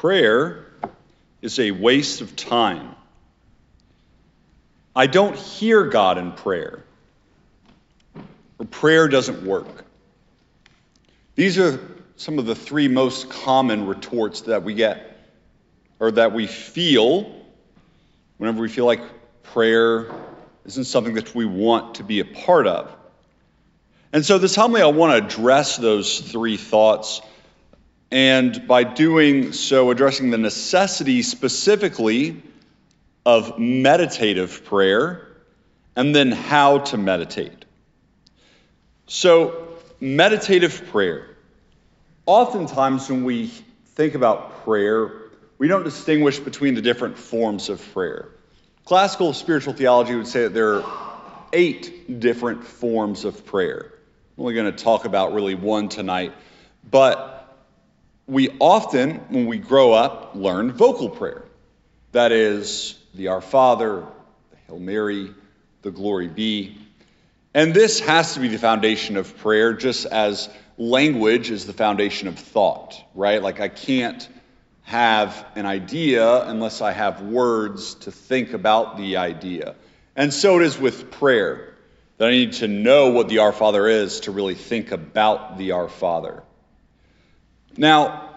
prayer is a waste of time. I don't hear God in prayer, or prayer doesn't work. These are some of the three most common retorts that we get, or that we feel whenever we feel like prayer isn't something that we want to be a part of. And so, this homily, I want to address those three thoughts and by doing so, addressing the necessity specifically of meditative prayer and then how to meditate. So, meditative prayer. Oftentimes, when we think about prayer, we don't distinguish between the different forms of prayer. Classical spiritual theology would say that there are eight different forms of prayer. I'm only going to talk about really one tonight, but we often, when we grow up, learn vocal prayer. That is the Our Father, the Hail Mary, the Glory Be. And this has to be the foundation of prayer, just as language is the foundation of thought, right? Like I can't have an idea unless I have words to think about the idea. And so it is with prayer, that I need to know what the Our Father is to really think about the Our Father. Now,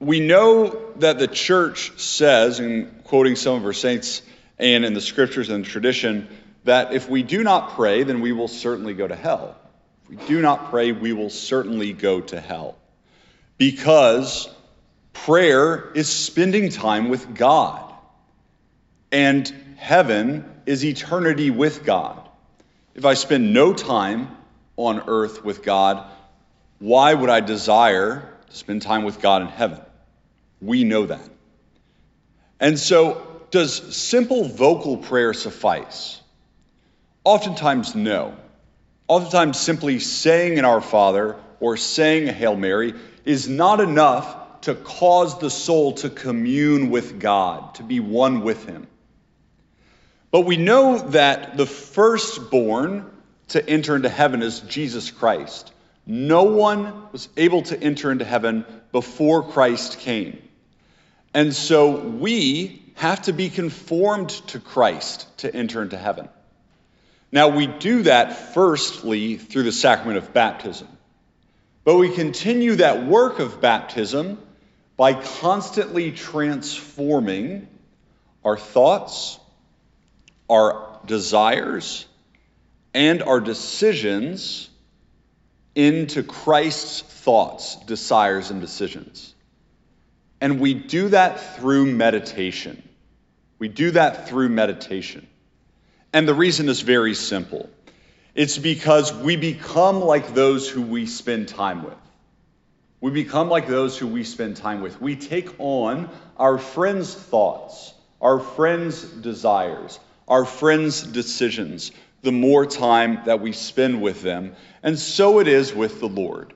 we know that the church says, in quoting some of her saints and in the scriptures and tradition, that if we do not pray, then we will certainly go to hell. If we do not pray, we will certainly go to hell. Because prayer is spending time with God, and heaven is eternity with God. If I spend no time on earth with God, why would I desire to spend time with God in heaven. We know that. And so, does simple vocal prayer suffice? Oftentimes, no. Oftentimes, simply saying an Our Father or saying a Hail Mary is not enough to cause the soul to commune with God, to be one with Him. But we know that the firstborn to enter into heaven is Jesus Christ. No one was able to enter into heaven before Christ came. And so we have to be conformed to Christ to enter into heaven. Now, we do that firstly through the sacrament of baptism. But we continue that work of baptism by constantly transforming our thoughts, our desires, and our decisions into Christ's thoughts, desires, and decisions. And we do that through meditation. We do that through meditation. And the reason is very simple it's because we become like those who we spend time with. We become like those who we spend time with. We take on our friends' thoughts, our friends' desires, our friends' decisions, the more time that we spend with them. And so it is with the Lord.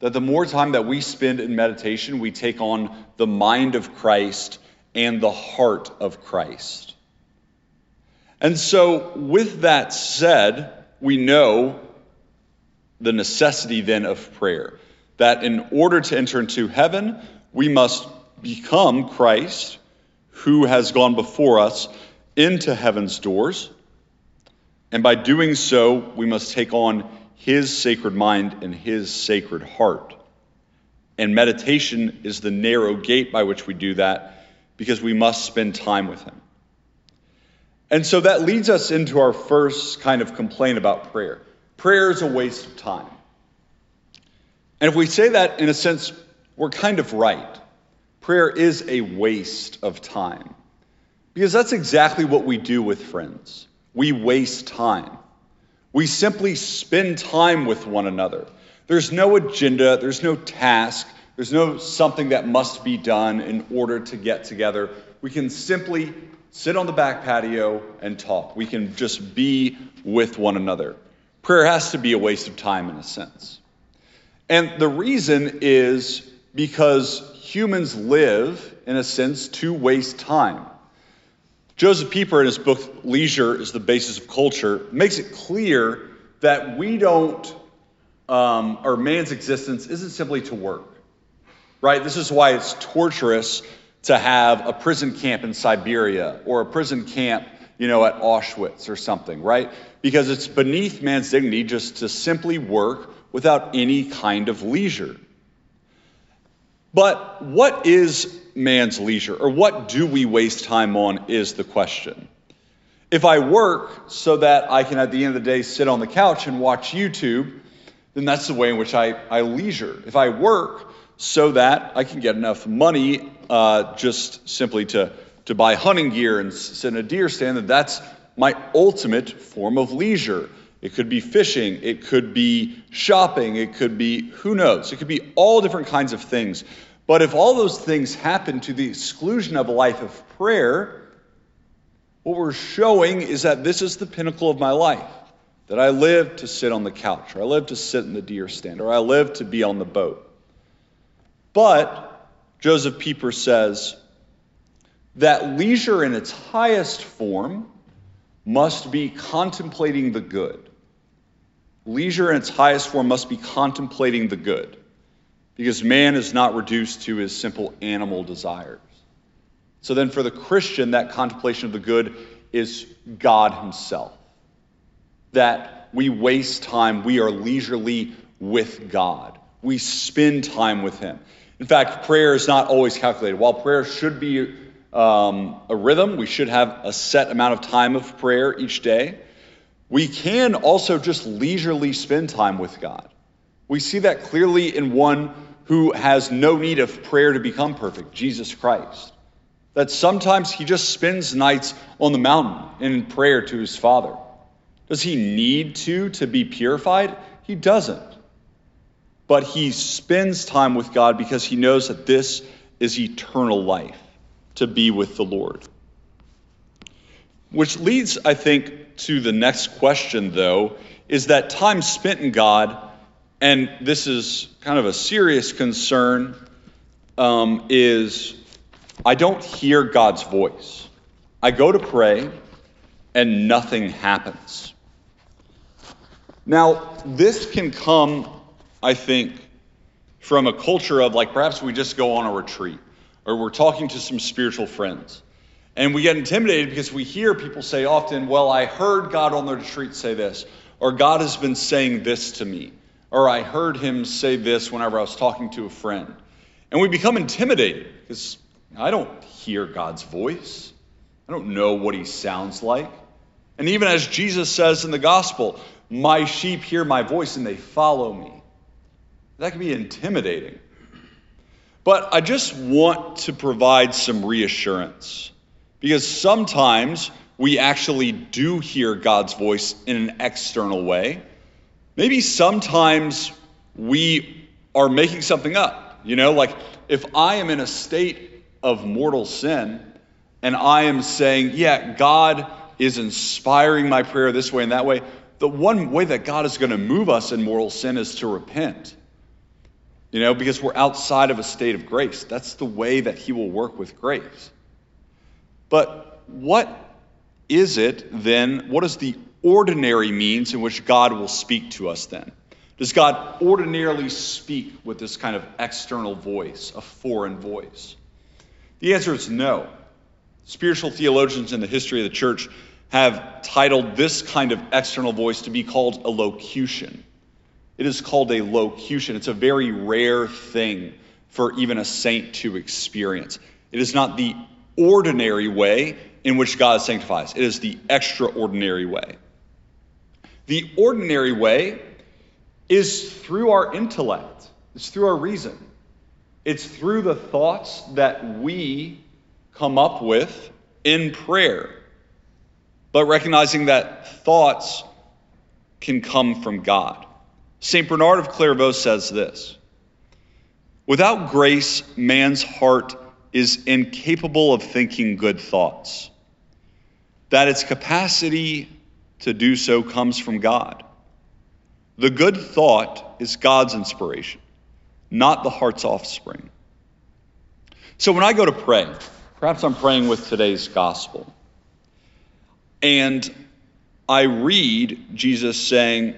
That the more time that we spend in meditation, we take on the mind of Christ and the heart of Christ. And so, with that said, we know the necessity then of prayer. That in order to enter into heaven, we must become Christ, who has gone before us into heaven's doors. And by doing so, we must take on his sacred mind and his sacred heart. And meditation is the narrow gate by which we do that because we must spend time with him. And so that leads us into our first kind of complaint about prayer. Prayer is a waste of time. And if we say that in a sense, we're kind of right. Prayer is a waste of time. Because that's exactly what we do with friends we waste time. We simply spend time with one another. There's no agenda, there's no task, there's no something that must be done in order to get together. We can simply sit on the back patio and talk. We can just be with one another. Prayer has to be a waste of time in a sense. And the reason is because humans live, in a sense, to waste time. Joseph Pieper, in his book Leisure is the Basis of Culture, makes it clear that we don't, um, or man's existence isn't simply to work. right? This is why it's torturous to have a prison camp in Siberia or a prison camp, you know, at Auschwitz or something, right? Because it's beneath man's dignity just to simply work without any kind of leisure. But what is man's leisure, or what do we waste time on, is the question. If I work so that I can, at the end of the day, sit on the couch and watch YouTube, then that's the way in which I, I leisure. If I work so that I can get enough money uh, just simply to, to buy hunting gear and sit in a deer stand, then that's my ultimate form of leisure. It could be fishing, it could be shopping, it could be who knows, it could be all different kinds of things. But if all those things happen to the exclusion of a life of prayer, what we're showing is that this is the pinnacle of my life. That I live to sit on the couch, or I live to sit in the deer stand, or I live to be on the boat. But Joseph Pieper says that leisure in its highest form must be contemplating the good. Leisure in its highest form must be contemplating the good, because man is not reduced to his simple animal desires. So then, for the Christian, that contemplation of the good is God Himself. That we waste time, we are leisurely with God, we spend time with Him. In fact, prayer is not always calculated. While prayer should be um, a rhythm. We should have a set amount of time of prayer each day. We can also just leisurely spend time with God. We see that clearly in one who has no need of prayer to become perfect, Jesus Christ. That sometimes he just spends nights on the mountain in prayer to his Father. Does he need to to be purified? He doesn't. But he spends time with God because he knows that this is eternal life to be with the Lord. Which leads, I think, to the next question, though, is that time spent in God, and this is kind of a serious concern, um, is I don't hear God's voice. I go to pray, and nothing happens. Now, this can come, I think, from a culture of like perhaps we just go on a retreat or we're talking to some spiritual friends. And we get intimidated because we hear people say often, Well, I heard God on the retreat say this, or God has been saying this to me, or I heard him say this whenever I was talking to a friend. And we become intimidated because I don't hear God's voice, I don't know what he sounds like. And even as Jesus says in the gospel, My sheep hear my voice and they follow me. That can be intimidating. But I just want to provide some reassurance because sometimes we actually do hear God's voice in an external way. Maybe sometimes we are making something up. You know, like if I am in a state of mortal sin and I am saying, yeah, God is inspiring my prayer this way and that way, the one way that God is going to move us in mortal sin is to repent. You know, because we're outside of a state of grace. That's the way that He will work with grace. But what is it then? What is the ordinary means in which God will speak to us then? Does God ordinarily speak with this kind of external voice, a foreign voice? The answer is no. Spiritual theologians in the history of the church have titled this kind of external voice to be called a locution. It is called a locution. It's a very rare thing for even a saint to experience. It is not the ordinary way in which God sanctifies, it is the extraordinary way. The ordinary way is through our intellect, it's through our reason, it's through the thoughts that we come up with in prayer. But recognizing that thoughts can come from God. St. Bernard of Clairvaux says this Without grace, man's heart is incapable of thinking good thoughts, that its capacity to do so comes from God. The good thought is God's inspiration, not the heart's offspring. So when I go to pray, perhaps I'm praying with today's gospel, and I read Jesus saying,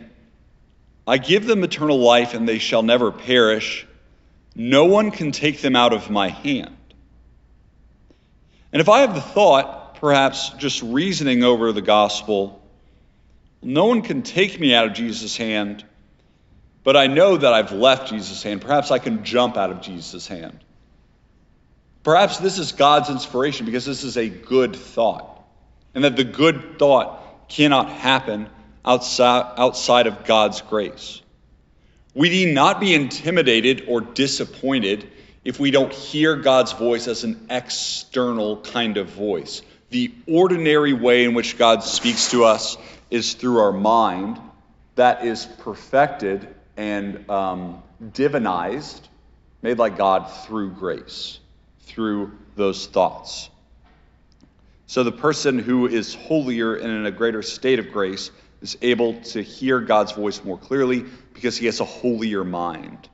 I give them eternal life, and they shall never perish, no one can take them out of my hand. And if I have the thought, perhaps just reasoning over the gospel, no one can take me out of Jesus' hand, but I know that I've left Jesus' hand. Perhaps I can jump out of Jesus' hand. Perhaps this is God's inspiration because this is a good thought, and that the good thought cannot happen outside, outside of God's grace. We need not be intimidated or disappointed if we don't hear God's voice as an external kind of voice. The ordinary way in which God speaks to us is through our mind that is perfected and um, divinized, made like God through grace, through those thoughts. So the person who is holier and in a greater state of grace is able to hear God's voice more clearly because he has a holier mind.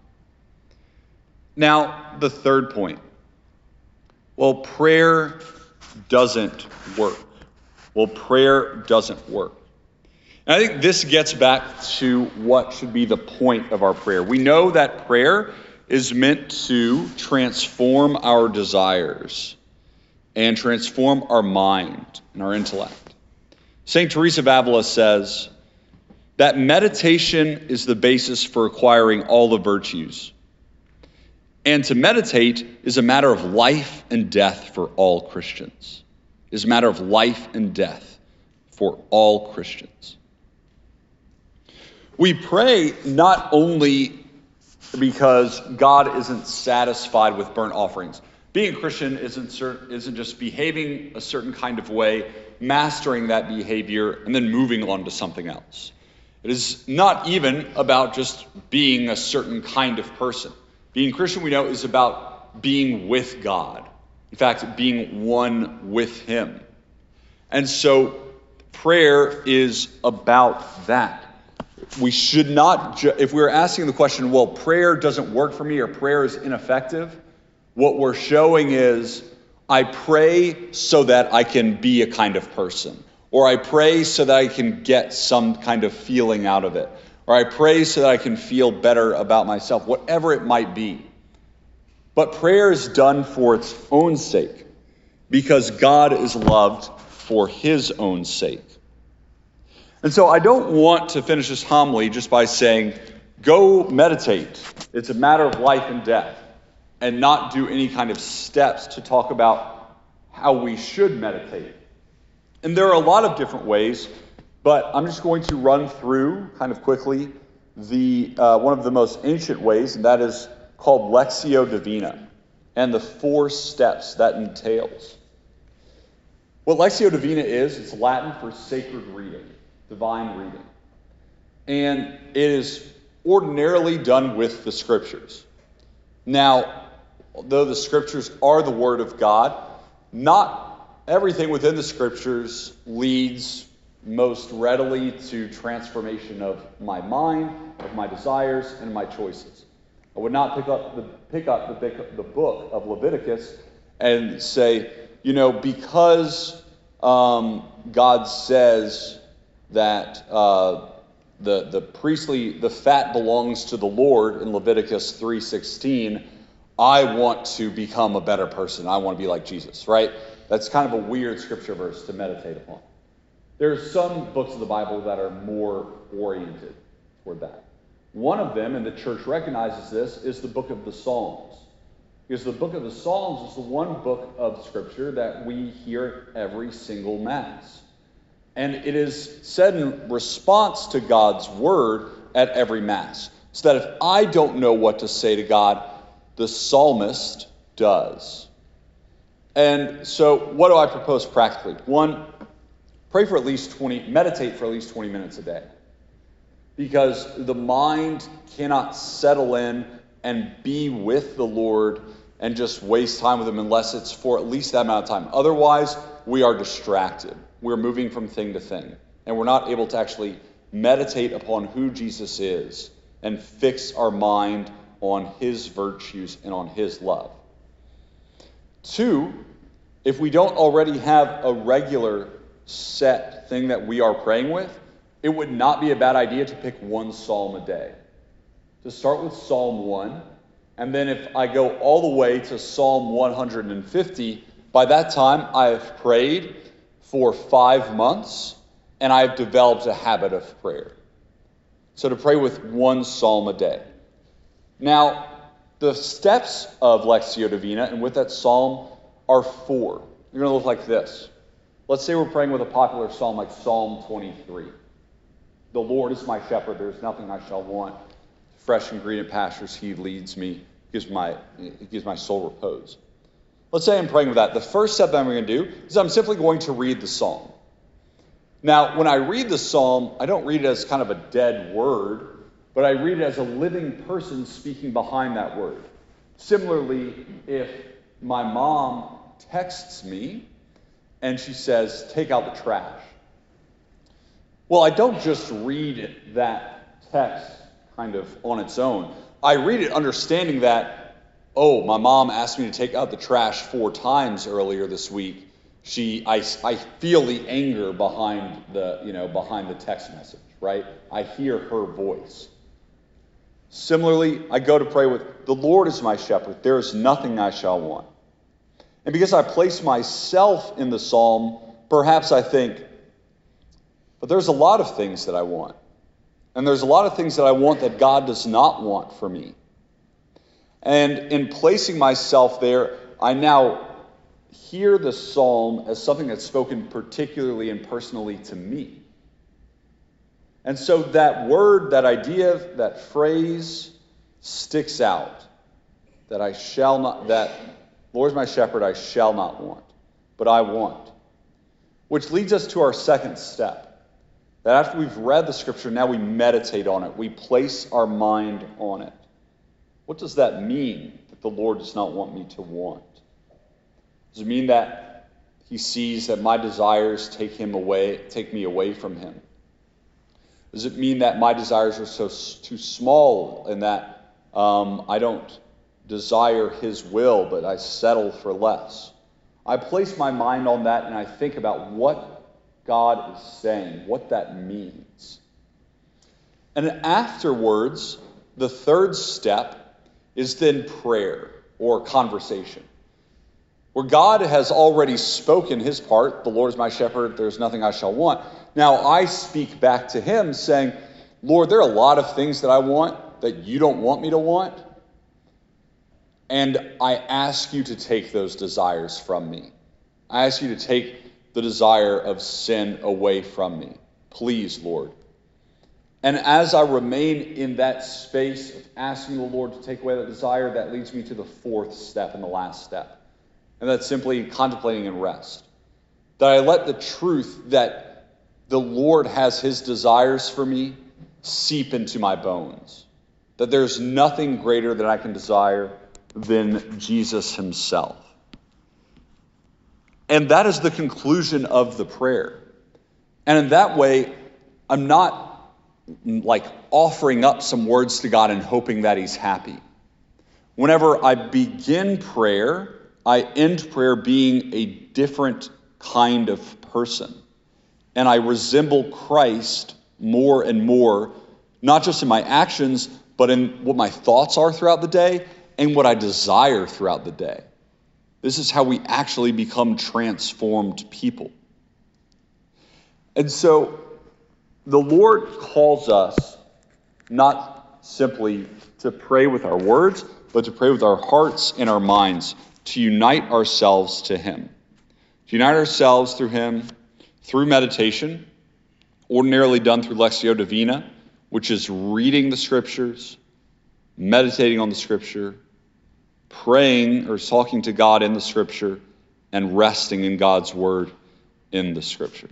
Now, the third point. Well, prayer doesn't work. Well, prayer doesn't work. And I think this gets back to what should be the point of our prayer. We know that prayer is meant to transform our desires and transform our mind and our intellect. St. Teresa of Avila says that meditation is the basis for acquiring all the virtues. And to meditate is a matter of life and death for all Christians. It is a matter of life and death for all Christians. We pray not only because God isn't satisfied with burnt offerings. Being a Christian isn't, isn't just behaving a certain kind of way, mastering that behavior, and then moving on to something else. It is not even about just being a certain kind of person. Being Christian, we know, is about being with God. In fact, being one with Him. And so prayer is about that. We should not, ju- if we're asking the question, well, prayer doesn't work for me or prayer is ineffective, what we're showing is I pray so that I can be a kind of person, or I pray so that I can get some kind of feeling out of it, or I pray so that I can feel better about myself, whatever it might be. But prayer is done for its own sake, because God is loved for his own sake. And so I don't want to finish this homily just by saying, go meditate. It's a matter of life and death, and not do any kind of steps to talk about how we should meditate. And there are a lot of different ways but I'm just going to run through kind of quickly the uh, one of the most ancient ways, and that is called Lectio Divina, and the four steps that entails. What Lectio Divina is, it's Latin for sacred reading, divine reading. And it is ordinarily done with the scriptures. Now, though the scriptures are the word of God, not everything within the scriptures leads most readily to transformation of my mind, of my desires, and my choices. I would not pick up the, pick up the, the book of Leviticus and say, you know, because um, God says that uh, the, the priestly, the fat belongs to the Lord in Leviticus 3.16, I want to become a better person. I want to be like Jesus, right? That's kind of a weird scripture verse to meditate upon. There are some books of the Bible that are more oriented toward that. One of them, and the church recognizes this, is the book of the Psalms. Because the book of the Psalms is the one book of Scripture that we hear every single Mass. And it is said in response to God's word at every Mass. So that if I don't know what to say to God, the psalmist does. And so, what do I propose practically? One, Pray for at least 20, meditate for at least 20 minutes a day. Because the mind cannot settle in and be with the Lord and just waste time with Him unless it's for at least that amount of time. Otherwise, we are distracted. We're moving from thing to thing. And we're not able to actually meditate upon who Jesus is and fix our mind on His virtues and on His love. Two, if we don't already have a regular set thing that we are praying with, it would not be a bad idea to pick one psalm a day. To start with Psalm 1 And then if I go all the way to Psalm 150, by that time I have prayed for five months and I have developed a habit of prayer. So to pray with one psalm a day. Now, the steps of Lectio Divina and with that psalm are four. They're going to look like this. Let's say we're praying with a popular psalm like Psalm 23. The Lord is my shepherd, there's nothing I shall want. Fresh and green pastures he leads me, gives my, gives my soul repose. Let's say I'm praying with that. The first step that I'm going to do is I'm simply going to read the psalm. Now, when I read the psalm, I don't read it as kind of a dead word, but I read it as a living person speaking behind that word. Similarly, if my mom texts me and she says, Take out the trash. Well, I don't just read that text kind of on its own. I read it understanding that oh, my mom asked me to take out the trash four times earlier this week. She, I, I feel the anger behind the, you know, behind the text message, right? I hear her voice. Similarly, I go to pray with, the Lord is my shepherd. There is nothing I shall want. And because I place myself in the psalm, perhaps I think, but there's a lot of things that I want. And there's a lot of things that I want that God does not want for me. And in placing myself there, I now hear the psalm as something that's spoken particularly and personally to me. And so that word, that idea, that phrase sticks out that I shall not, that Lord is my shepherd, I shall not want, but I want. Which leads us to our second step. That after we've read the scripture, now we meditate on it, we place our mind on it. What does that mean that the Lord does not want me to want? Does it mean that he sees that my desires take him away, take me away from him? Does it mean that my desires are so too small and that um, I don't desire his will, but I settle for less? I place my mind on that and I think about what God is saying, what that means. And afterwards, the third step is then prayer or conversation. Where God has already spoken his part, the Lord is my shepherd, there's nothing I shall want. Now I speak back to him saying, Lord, there are a lot of things that I want that you don't want me to want. And I ask you to take those desires from me. I ask you to take the desire of sin away from me. Please, Lord. And as I remain in that space of asking the Lord to take away that desire, that leads me to the fourth step and the last step. And that's simply contemplating and rest. That I let the truth that the Lord has his desires for me seep into my bones. That there's nothing greater that I can desire than Jesus himself. And that is the conclusion of the prayer. And in that way, I'm not like offering up some words to God and hoping that He's happy. Whenever I begin prayer, I end prayer being a different kind of person. And I resemble Christ more and more, not just in my actions, but in what my thoughts are throughout the day and what I desire throughout the day. This is how we actually become transformed people. And so the Lord calls us not simply to pray with our words, but to pray with our hearts and our minds, to unite ourselves to Him. To unite ourselves through Him through meditation, ordinarily done through Lectio Divina, which is reading the Scriptures, meditating on the Scripture, praying or talking to God in the Scripture, and resting in God's Word in the Scripture.